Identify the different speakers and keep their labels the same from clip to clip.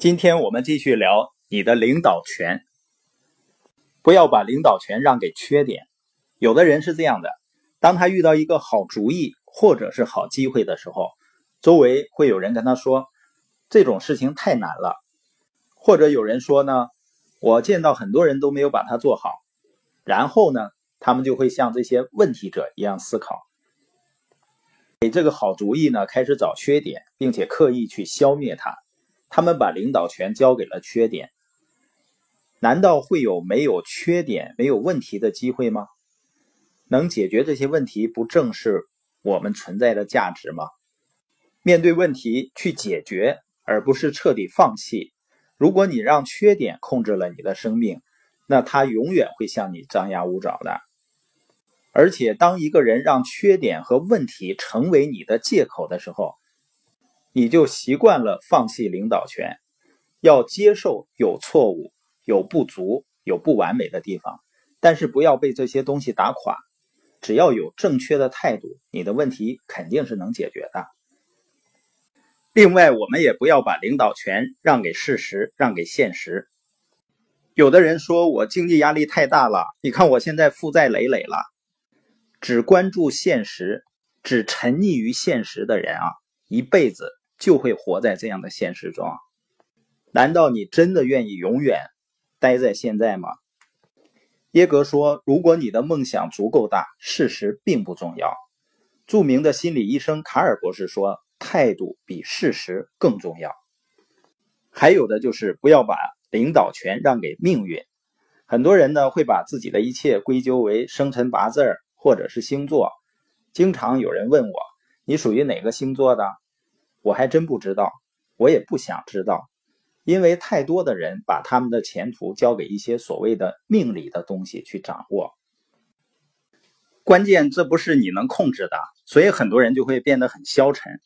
Speaker 1: 今天我们继续聊你的领导权，不要把领导权让给缺点。有的人是这样的，当他遇到一个好主意或者是好机会的时候，周围会有人跟他说这种事情太难了，或者有人说呢，我见到很多人都没有把它做好，然后呢，他们就会像这些问题者一样思考，给这个好主意呢开始找缺点，并且刻意去消灭它。他们把领导权交给了缺点，难道会有没有缺点、没有问题的机会吗？能解决这些问题，不正是我们存在的价值吗？面对问题去解决，而不是彻底放弃。如果你让缺点控制了你的生命，那它永远会向你张牙舞爪的。而且，当一个人让缺点和问题成为你的借口的时候，你就习惯了放弃领导权，要接受有错误、有不足、有不完美的地方，但是不要被这些东西打垮。只要有正确的态度，你的问题肯定是能解决的。另外，我们也不要把领导权让给事实，让给现实。有的人说我经济压力太大了，你看我现在负债累累了。只关注现实、只沉溺于现实的人啊，一辈子。就会活在这样的现实中。难道你真的愿意永远待在现在吗？耶格说：“如果你的梦想足够大，事实并不重要。”著名的心理医生卡尔博士说：“态度比事实更重要。”还有的就是不要把领导权让给命运。很多人呢会把自己的一切归咎为生辰八字或者是星座。经常有人问我：“你属于哪个星座的？”我还真不知道，我也不想知道，因为太多的人把他们的前途交给一些所谓的命理的东西去掌握。关键这不是你能控制的，所以很多人就会变得很消沉。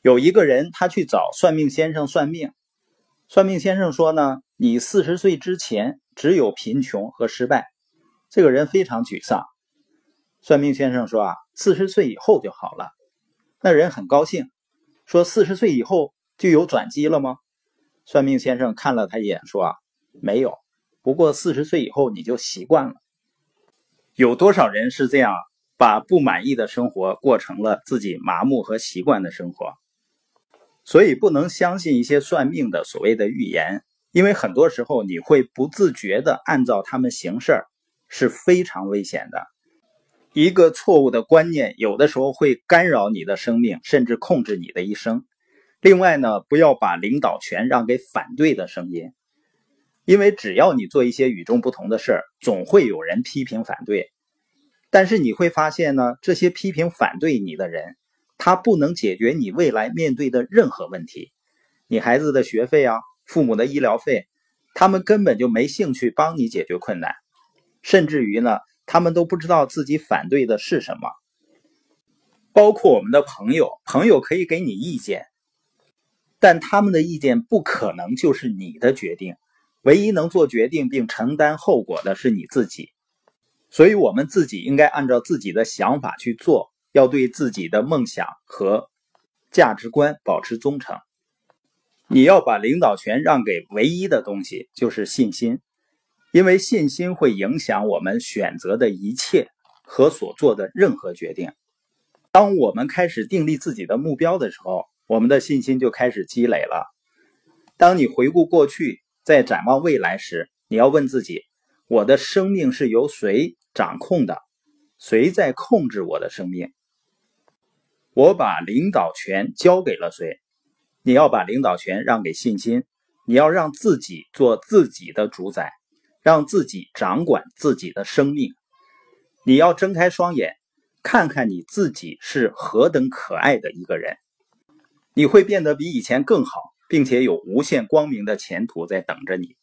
Speaker 1: 有一个人他去找算命先生算命，算命先生说呢，你四十岁之前只有贫穷和失败。这个人非常沮丧。算命先生说啊，四十岁以后就好了。那人很高兴。说四十岁以后就有转机了吗？算命先生看了他一眼，说：“啊，没有。不过四十岁以后你就习惯了。有多少人是这样把不满意的生活过成了自己麻木和习惯的生活？所以不能相信一些算命的所谓的预言，因为很多时候你会不自觉的按照他们行事，是非常危险的。”一个错误的观念，有的时候会干扰你的生命，甚至控制你的一生。另外呢，不要把领导权让给反对的声音，因为只要你做一些与众不同的事儿，总会有人批评反对。但是你会发现呢，这些批评反对你的人，他不能解决你未来面对的任何问题。你孩子的学费啊，父母的医疗费，他们根本就没兴趣帮你解决困难，甚至于呢。他们都不知道自己反对的是什么，包括我们的朋友，朋友可以给你意见，但他们的意见不可能就是你的决定。唯一能做决定并承担后果的是你自己，所以我们自己应该按照自己的想法去做，要对自己的梦想和价值观保持忠诚。你要把领导权让给唯一的东西，就是信心。因为信心会影响我们选择的一切和所做的任何决定。当我们开始订立自己的目标的时候，我们的信心就开始积累了。当你回顾过去，在展望未来时，你要问自己：我的生命是由谁掌控的？谁在控制我的生命？我把领导权交给了谁？你要把领导权让给信心，你要让自己做自己的主宰。让自己掌管自己的生命，你要睁开双眼，看看你自己是何等可爱的一个人，你会变得比以前更好，并且有无限光明的前途在等着你。